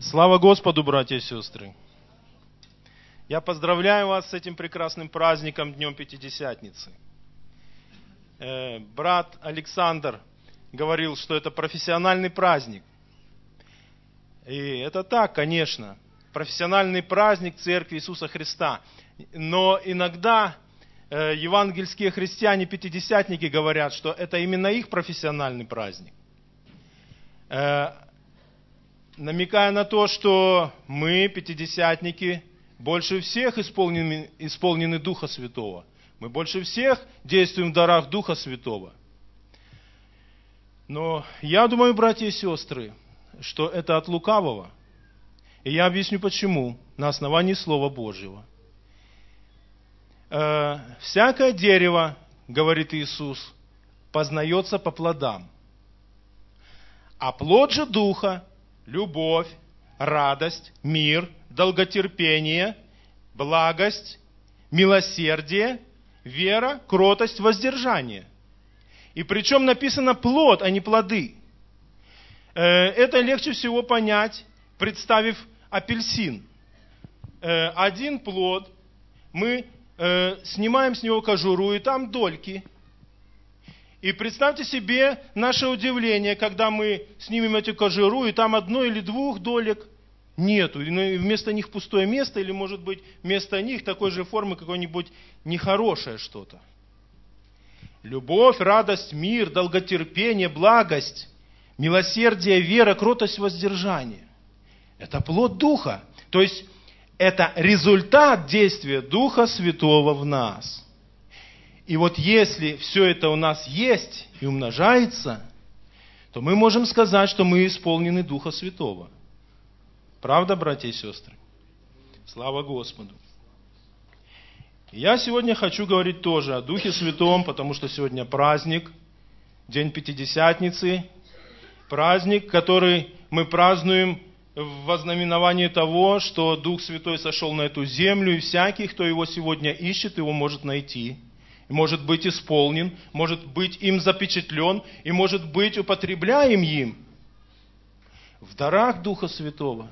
Слава Господу, братья и сестры! Я поздравляю вас с этим прекрасным праздником, Днем Пятидесятницы. Э, брат Александр говорил, что это профессиональный праздник. И это так, конечно. Профессиональный праздник Церкви Иисуса Христа. Но иногда э, евангельские христиане-пятидесятники говорят, что это именно их профессиональный праздник. Намекая на то, что мы, пятидесятники, больше всех исполнены, исполнены Духа Святого. Мы больше всех действуем в дарах Духа Святого. Но я думаю, братья и сестры, что это от лукавого. И я объясню почему. На основании Слова Божьего. Э, всякое дерево, говорит Иисус, познается по плодам. А плод же Духа любовь, радость, мир, долготерпение, благость, милосердие, вера, кротость, воздержание. И причем написано плод, а не плоды. Э, это легче всего понять, представив апельсин. Э, один плод, мы э, снимаем с него кожуру, и там дольки – и представьте себе наше удивление, когда мы снимем эту кожуру, и там одно или двух долек нету. И вместо них пустое место, или, может быть, вместо них такой же формы какое-нибудь нехорошее что-то. Любовь, радость, мир, долготерпение, благость, милосердие, вера, кротость, воздержание. Это плод Духа. То есть, это результат действия Духа Святого в нас – и вот если все это у нас есть и умножается, то мы можем сказать, что мы исполнены Духа Святого. Правда, братья и сестры? Слава Господу. Я сегодня хочу говорить тоже о Духе Святом, потому что сегодня праздник, День Пятидесятницы, праздник, который мы празднуем в вознаменовании того, что Дух Святой сошел на эту землю, и всякий, кто его сегодня ищет, его может найти – может быть исполнен, может быть им запечатлен и может быть употребляем им в дарах Духа Святого.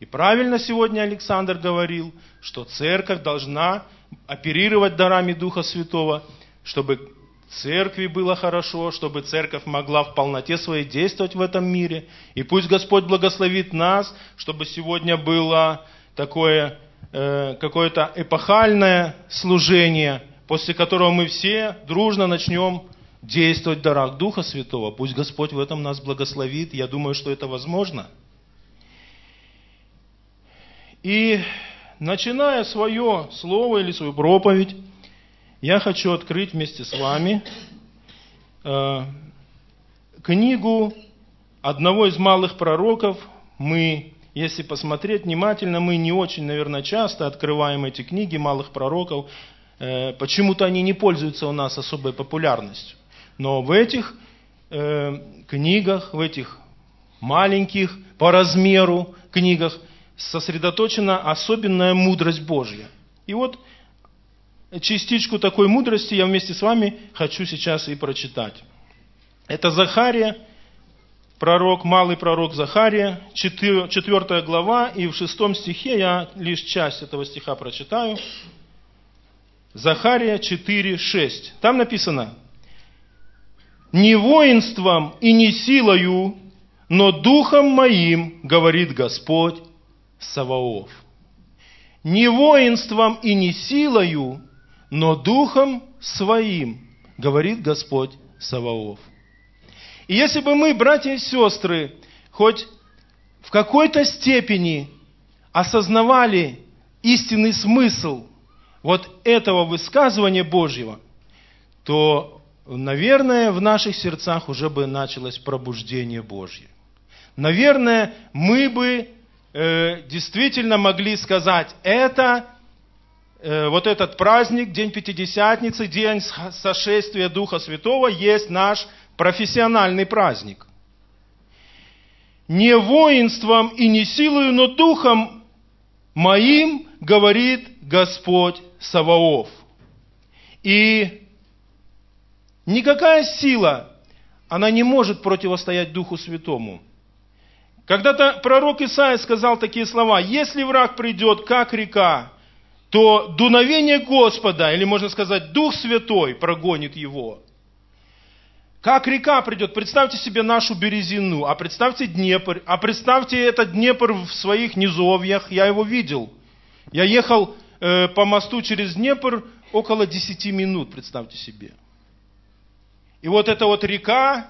И правильно сегодня Александр говорил, что церковь должна оперировать дарами Духа Святого, чтобы церкви было хорошо, чтобы церковь могла в полноте своей действовать в этом мире. И пусть Господь благословит нас, чтобы сегодня было такое э, какое-то эпохальное служение – после которого мы все дружно начнем действовать в дарах Духа Святого. Пусть Господь в этом нас благословит. Я думаю, что это возможно. И начиная свое слово или свою проповедь, я хочу открыть вместе с вами э, книгу одного из малых пророков. Мы, если посмотреть внимательно, мы не очень, наверное, часто открываем эти книги малых пророков, почему-то они не пользуются у нас особой популярностью. Но в этих э, книгах, в этих маленьких по размеру книгах сосредоточена особенная мудрость Божья. И вот частичку такой мудрости я вместе с вами хочу сейчас и прочитать. Это Захария, пророк, малый пророк Захария, 4 глава, и в 6 стихе я лишь часть этого стиха прочитаю. Захария 4.6. Там написано, «Не воинством и не силою, но духом моим, говорит Господь Саваоф». Не воинством и не силою, но духом своим, говорит Господь Саваоф. И если бы мы, братья и сестры, хоть в какой-то степени осознавали истинный смысл вот этого высказывания Божьего, то, наверное, в наших сердцах уже бы началось пробуждение Божье. Наверное, мы бы э, действительно могли сказать, это э, вот этот праздник, День Пятидесятницы, День сошествия Духа Святого, есть наш профессиональный праздник. Не воинством и не силою, но духом моим, говорит Господь Саваоф. И никакая сила, она не может противостоять Духу Святому. Когда-то пророк Исаия сказал такие слова, «Если враг придет, как река, то дуновение Господа, или можно сказать, Дух Святой прогонит его». Как река придет, представьте себе нашу Березину, а представьте Днепр, а представьте этот Днепр в своих низовьях, я его видел. Я ехал э, по мосту через Днепр около 10 минут, представьте себе. И вот эта вот река,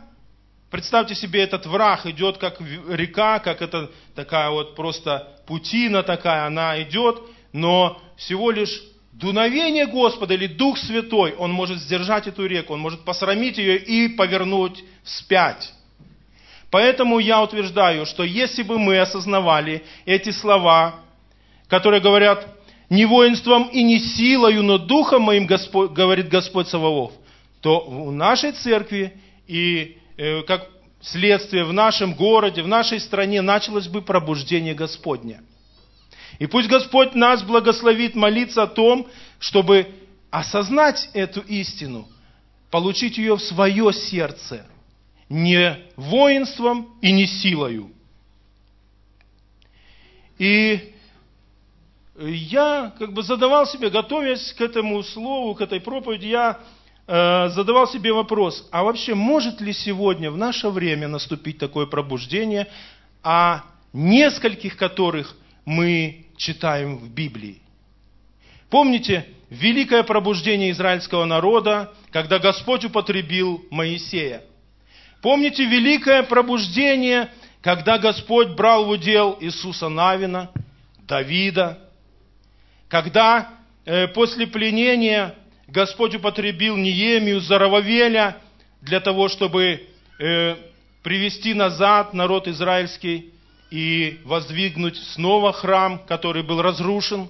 Представьте себе, этот враг идет как река, как это такая вот просто путина такая, она идет, но всего лишь дуновение Господа или Дух Святой, Он может сдержать эту реку, Он может посрамить ее и повернуть вспять. Поэтому я утверждаю, что если бы мы осознавали эти слова, которые говорят, не воинством и не силою, но духом моим, Господь, говорит Господь Саваоф, то в нашей церкви и Э, как следствие в нашем городе, в нашей стране началось бы пробуждение Господня. И пусть Господь нас благословит молиться о том, чтобы осознать эту истину, получить ее в свое сердце, не воинством и не силою. И я как бы задавал себе, готовясь к этому слову, к этой проповеди, я Э, задавал себе вопрос, а вообще может ли сегодня в наше время наступить такое пробуждение, о нескольких которых мы читаем в Библии? Помните великое пробуждение израильского народа, когда Господь употребил Моисея? Помните великое пробуждение, когда Господь брал в удел Иисуса Навина, Давида, когда э, после пленения Господь употребил Неемию, Зарававеля для того, чтобы э, привести назад народ израильский и воздвигнуть снова храм, который был разрушен.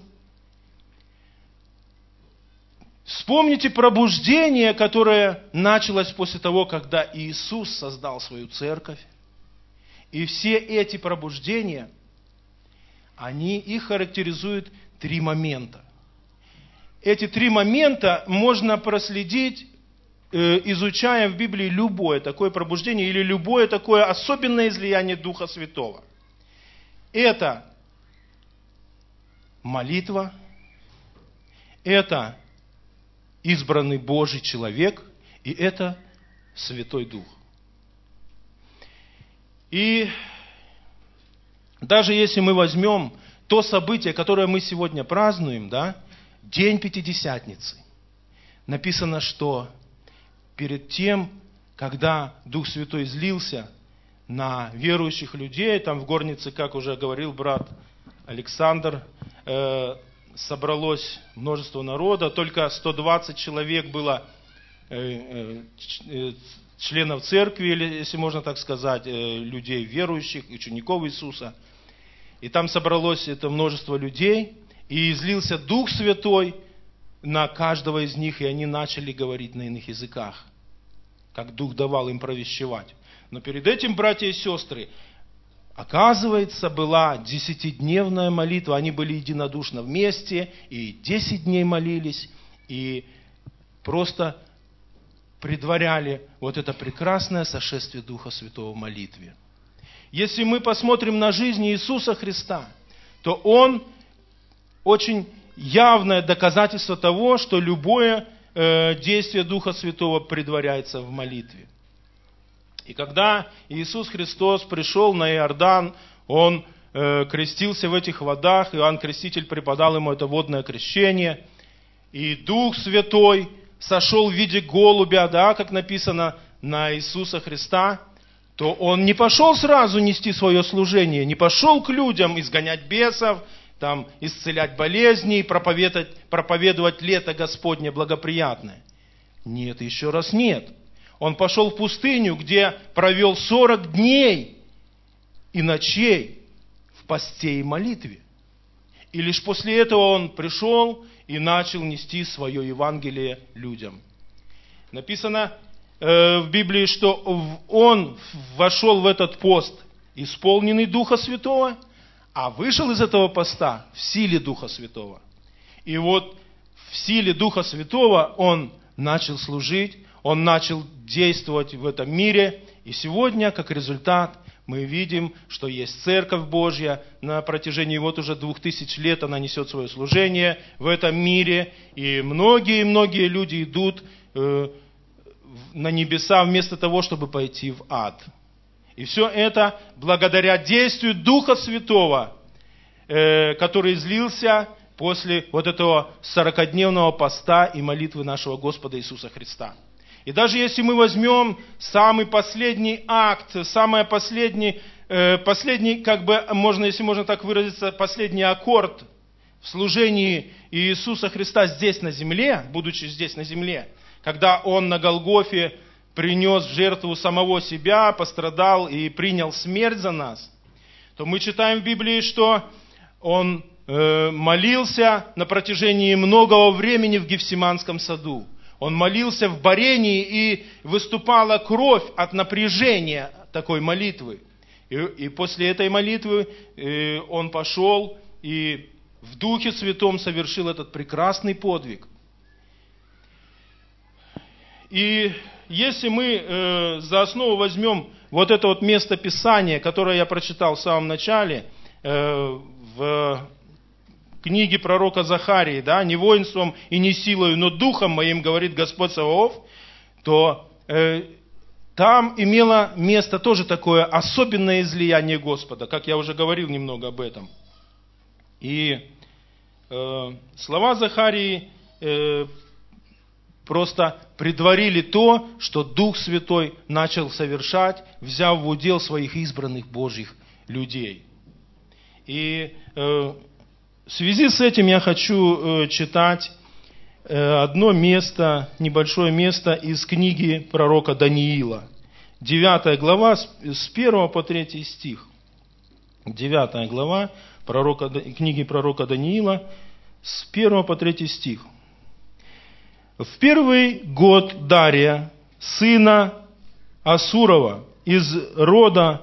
Вспомните пробуждение, которое началось после того, когда Иисус создал свою церковь. И все эти пробуждения, они их характеризуют три момента эти три момента можно проследить, э, изучая в Библии любое такое пробуждение или любое такое особенное излияние Духа Святого. Это молитва, это избранный Божий человек, и это Святой Дух. И даже если мы возьмем то событие, которое мы сегодня празднуем, да, день Пятидесятницы, написано, что перед тем, когда Дух Святой излился на верующих людей, там в горнице, как уже говорил брат Александр, э, собралось множество народа, только 120 человек было э, э, членов церкви, если можно так сказать, э, людей верующих, учеников Иисуса. И там собралось это множество людей, и излился Дух Святой на каждого из них, и они начали говорить на иных языках, как Дух давал им провещевать. Но перед этим, братья и сестры, оказывается, была десятидневная молитва. Они были единодушно вместе, и десять дней молились, и просто предваряли вот это прекрасное сошествие Духа Святого в молитве. Если мы посмотрим на жизнь Иисуса Христа, то Он очень явное доказательство того, что любое э, действие Духа Святого предваряется в молитве. И когда Иисус Христос пришел на Иордан, Он э, крестился в этих водах, Иоанн Креститель преподал ему это водное крещение, и Дух Святой сошел в виде голубя, да, как написано на Иисуса Христа, то он не пошел сразу нести свое служение, не пошел к людям изгонять бесов, там исцелять болезни, проповедовать, проповедовать лето Господне благоприятное. Нет, еще раз нет. Он пошел в пустыню, где провел 40 дней и ночей в посте и молитве. И лишь после этого он пришел и начал нести свое Евангелие людям. Написано э, в Библии, что он вошел в этот пост, исполненный Духа Святого – а вышел из этого поста в силе Духа Святого. И вот в силе Духа Святого он начал служить, он начал действовать в этом мире, и сегодня, как результат, мы видим, что есть Церковь Божья, на протяжении вот уже двух тысяч лет она несет свое служение в этом мире, и многие-многие люди идут э, на небеса вместо того, чтобы пойти в ад. И все это благодаря действию Духа Святого, э, который излился после вот этого сорокодневного поста и молитвы нашего Господа Иисуса Христа. И даже если мы возьмем самый последний акт, самый последний, э, последний, как бы, можно, если можно так выразиться, последний аккорд в служении Иисуса Христа здесь на земле, будучи здесь на земле, когда Он на Голгофе принес жертву самого себя, пострадал и принял смерть за нас, то мы читаем в Библии, что Он э, молился на протяжении многого времени в Гефсиманском саду. Он молился в борении, и выступала кровь от напряжения такой молитвы. И, и после этой молитвы э, он пошел и в Духе Святом совершил этот прекрасный подвиг. И если мы э, за основу возьмем вот это вот место Писания, которое я прочитал в самом начале, э, в книги пророка Захарии, да, не воинством и не силою, но духом моим, говорит Господь Саваоф, то э, там имело место тоже такое особенное излияние Господа, как я уже говорил немного об этом. И э, слова Захарии э, просто предварили то, что Дух Святой начал совершать, взяв в удел своих избранных Божьих людей. И э, в связи с этим я хочу э, читать э, одно место, небольшое место из книги пророка Даниила. Девятая глава, с 1 по 3 стих. Девятая глава пророка, книги пророка Даниила, с 1 по 3 стих. В первый год Дария, сына Асурова, из рода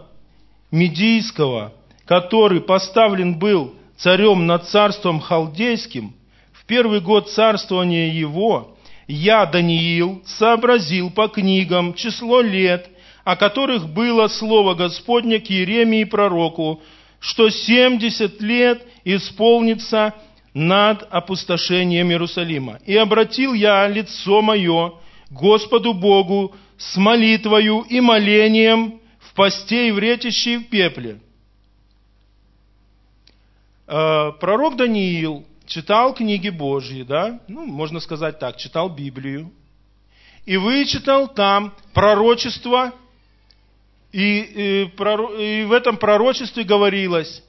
Медийского, который поставлен был царем над царством халдейским, в первый год царствования его, я, Даниил, сообразил по книгам число лет, о которых было слово Господне к Иеремии пророку, что семьдесят лет исполнится над опустошением Иерусалима. И обратил я лицо мое Господу Богу с молитвою и молением в посте и в ретище и в пепле. Э, пророк Даниил читал книги Божьи, да, ну, можно сказать так, читал Библию, и вычитал там пророчество, и, и, и в этом пророчестве говорилось,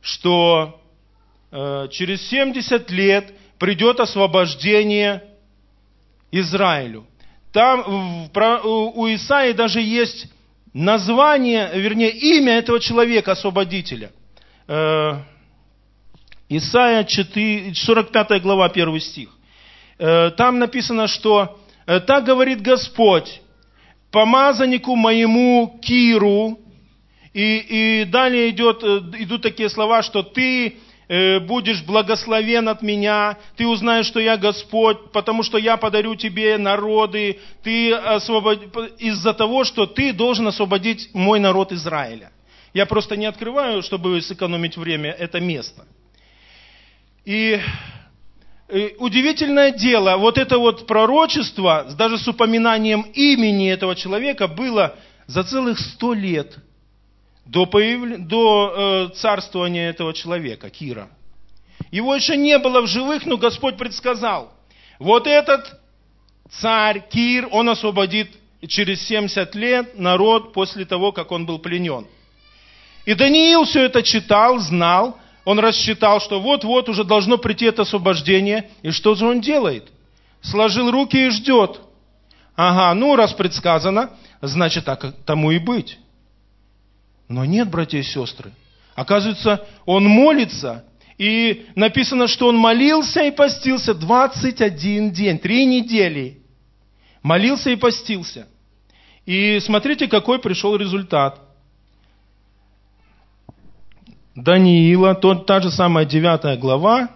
что через 70 лет придет освобождение Израилю. Там у Исаии даже есть название, вернее, имя этого человека, освободителя. Э, Исайя 4, 45 глава, 1 стих. Э, там написано, что э, «Так говорит Господь, помазаннику моему Киру». И, и далее идет, э, идут такие слова, что «ты будешь благословен от меня, ты узнаешь, что я Господь, потому что я подарю тебе народы, ты освобод... из-за того, что ты должен освободить мой народ Израиля. Я просто не открываю, чтобы сэкономить время, это место. И удивительное дело, вот это вот пророчество, даже с упоминанием имени этого человека, было за целых сто лет до, появ... до э, царствования этого человека, Кира. Его еще не было в живых, но Господь предсказал. Вот этот царь Кир, он освободит через 70 лет народ после того, как он был пленен. И Даниил все это читал, знал, он рассчитал, что вот-вот уже должно прийти это освобождение. И что же он делает? Сложил руки и ждет. Ага, ну раз предсказано, значит так тому и быть. Но нет, братья и сестры. Оказывается, он молится, и написано, что он молился и постился 21 день, три недели. Молился и постился. И смотрите, какой пришел результат. Даниила, то, та же самая 9 глава,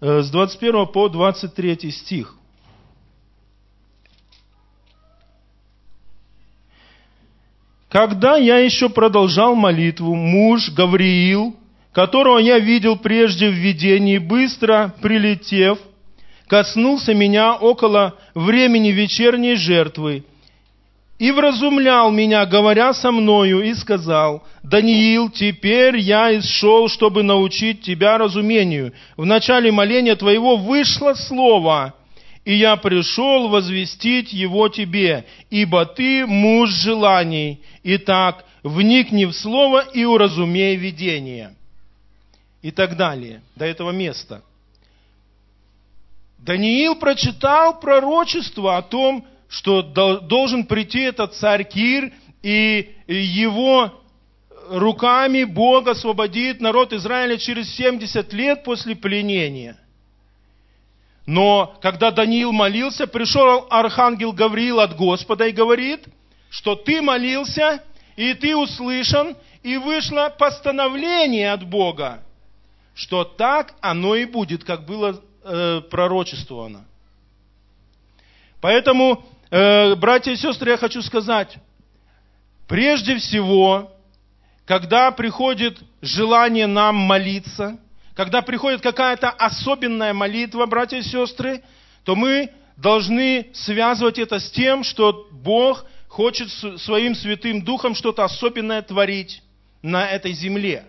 э, с 21 по 23 стих. Когда я еще продолжал молитву, муж Гавриил, которого я видел прежде в видении, быстро прилетев, коснулся меня около времени вечерней жертвы и вразумлял меня, говоря со мною, и сказал, «Даниил, теперь я исшел, чтобы научить тебя разумению. В начале моления твоего вышло слово, и я пришел возвестить его тебе, ибо ты муж желаний. Итак, вникни в слово и уразумей видение». И так далее, до этого места. Даниил прочитал пророчество о том, что должен прийти этот царь Кир, и его руками Бог освободит народ Израиля через 70 лет после пленения. Но когда Даниил молился, пришел архангел Гавриил от Господа и говорит, что ты молился, и ты услышан, и вышло постановление от Бога, что так оно и будет, как было э, пророчествовано. Поэтому Э, братья и сестры, я хочу сказать, прежде всего, когда приходит желание нам молиться, когда приходит какая-то особенная молитва, братья и сестры, то мы должны связывать это с тем, что Бог хочет своим Святым Духом что-то особенное творить на этой земле.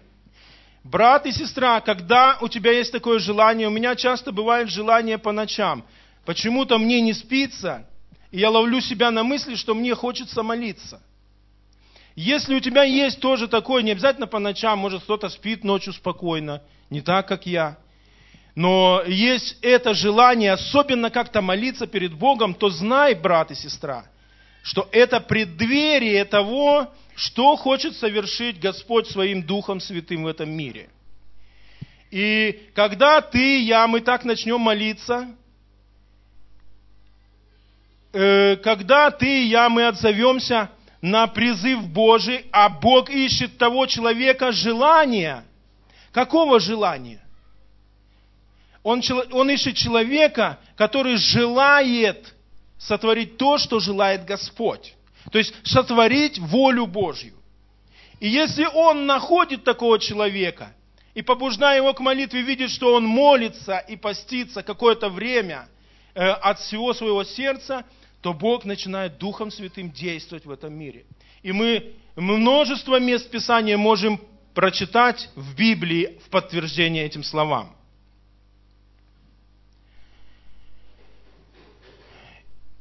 Брат и сестра, когда у тебя есть такое желание, у меня часто бывает желание по ночам, почему-то мне не спится, и я ловлю себя на мысли, что мне хочется молиться. Если у тебя есть тоже такое, не обязательно по ночам, может кто-то спит ночью спокойно, не так, как я. Но есть это желание, особенно как-то молиться перед Богом, то знай, брат и сестра, что это преддверие того, что хочет совершить Господь своим Духом Святым в этом мире. И когда ты, я, мы так начнем молиться, Э, когда ты и я, мы отзовемся на призыв Божий, а Бог ищет того человека желания. Какого желания? Он, он ищет человека, который желает сотворить то, что желает Господь. То есть сотворить волю Божью. И если он находит такого человека и побуждая его к молитве, видит, что он молится и постится какое-то время э, от всего своего сердца, то Бог начинает Духом Святым действовать в этом мире. И мы множество мест Писания можем прочитать в Библии в подтверждение этим словам.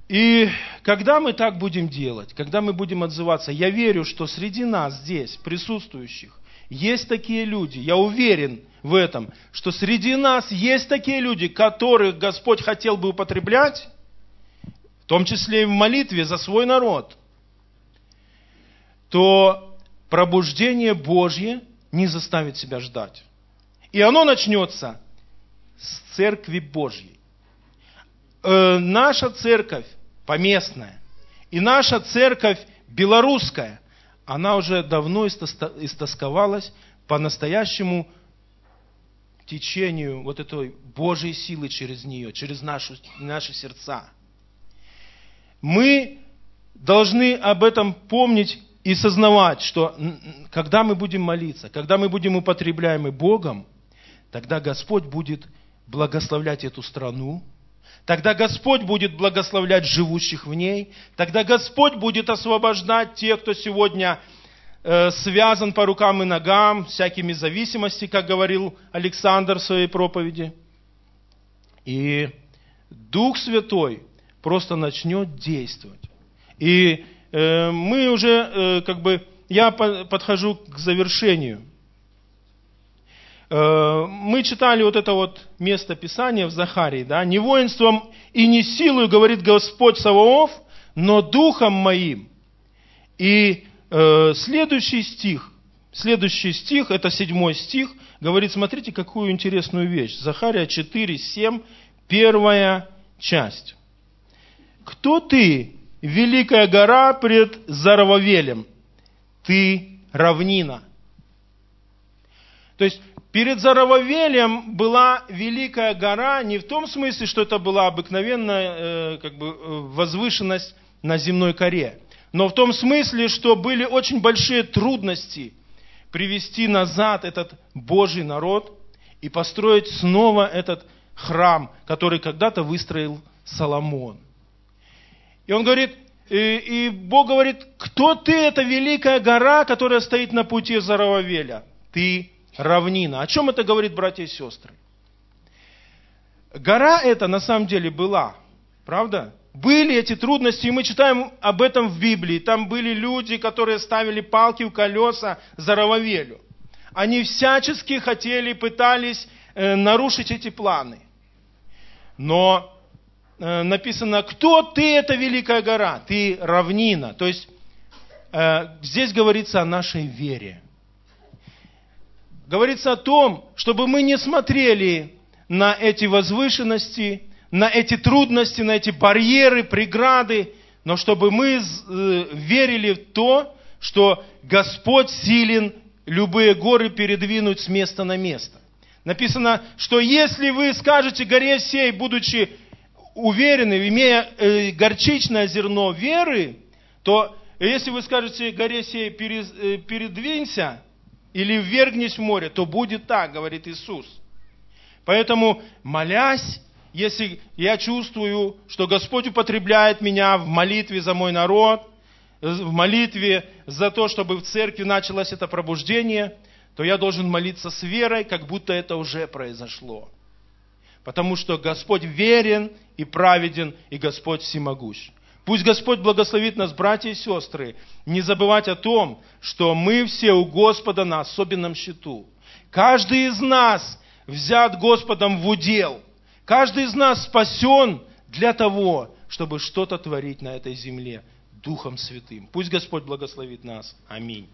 И когда мы так будем делать, когда мы будем отзываться, я верю, что среди нас здесь, присутствующих, есть такие люди, я уверен в этом, что среди нас есть такие люди, которых Господь хотел бы употреблять, в том числе и в молитве за свой народ, то пробуждение Божье не заставит себя ждать. И оно начнется с церкви Божьей. Э, наша церковь поместная и наша церковь белорусская, она уже давно истосковалась по настоящему течению вот этой Божьей силы через нее, через нашу, наши сердца – мы должны об этом помнить и сознавать, что когда мы будем молиться, когда мы будем употребляемы Богом, тогда Господь будет благословлять эту страну, тогда Господь будет благословлять живущих в ней, тогда Господь будет освобождать тех, кто сегодня э, связан по рукам и ногам, всякими зависимостями, как говорил Александр в своей проповеди. И Дух Святой – просто начнет действовать. И мы уже, э, как бы, я по, подхожу к завершению. Э, мы читали вот это вот место Писания в Захарии, да, не воинством и не силой, говорит Господь Саваоф, но духом моим. И э, следующий стих, следующий стих, это седьмой стих, говорит, смотрите, какую интересную вещь. Захария 4, 7, первая часть. Кто ты, великая гора пред Зарававелем? Ты равнина. То есть перед Зарававелем была великая гора не в том смысле, что это была обыкновенная э, как бы, э, возвышенность на земной коре, но в том смысле, что были очень большие трудности привести назад этот Божий народ и построить снова этот храм, который когда-то выстроил Соломон. И он говорит, и, и Бог говорит, кто ты, эта великая гора, которая стоит на пути Зарававеля? Ты равнина. О чем это говорит, братья и сестры? Гора эта на самом деле была, правда? Были эти трудности, и мы читаем об этом в Библии. Там были люди, которые ставили палки в колеса Зарававелю. Они всячески хотели, пытались э, нарушить эти планы. Но Э, написано, кто ты, эта великая гора? Ты равнина. То есть э, здесь говорится о нашей вере. Говорится о том, чтобы мы не смотрели на эти возвышенности, на эти трудности, на эти барьеры, преграды, но чтобы мы э, верили в то, что Господь силен любые горы передвинуть с места на место. Написано, что если вы скажете горе сей, будучи уверены, имея э, горчичное зерно веры, то если вы скажете горе сей э, передвинься или ввергнись в море, то будет так, говорит Иисус. Поэтому, молясь, если я чувствую, что Господь употребляет меня в молитве за мой народ, в молитве за то, чтобы в церкви началось это пробуждение, то я должен молиться с верой, как будто это уже произошло. Потому что Господь верен и праведен, и Господь всемогущ. Пусть Господь благословит нас, братья и сестры, не забывать о том, что мы все у Господа на особенном счету. Каждый из нас взят Господом в удел. Каждый из нас спасен для того, чтобы что-то творить на этой земле Духом Святым. Пусть Господь благословит нас. Аминь.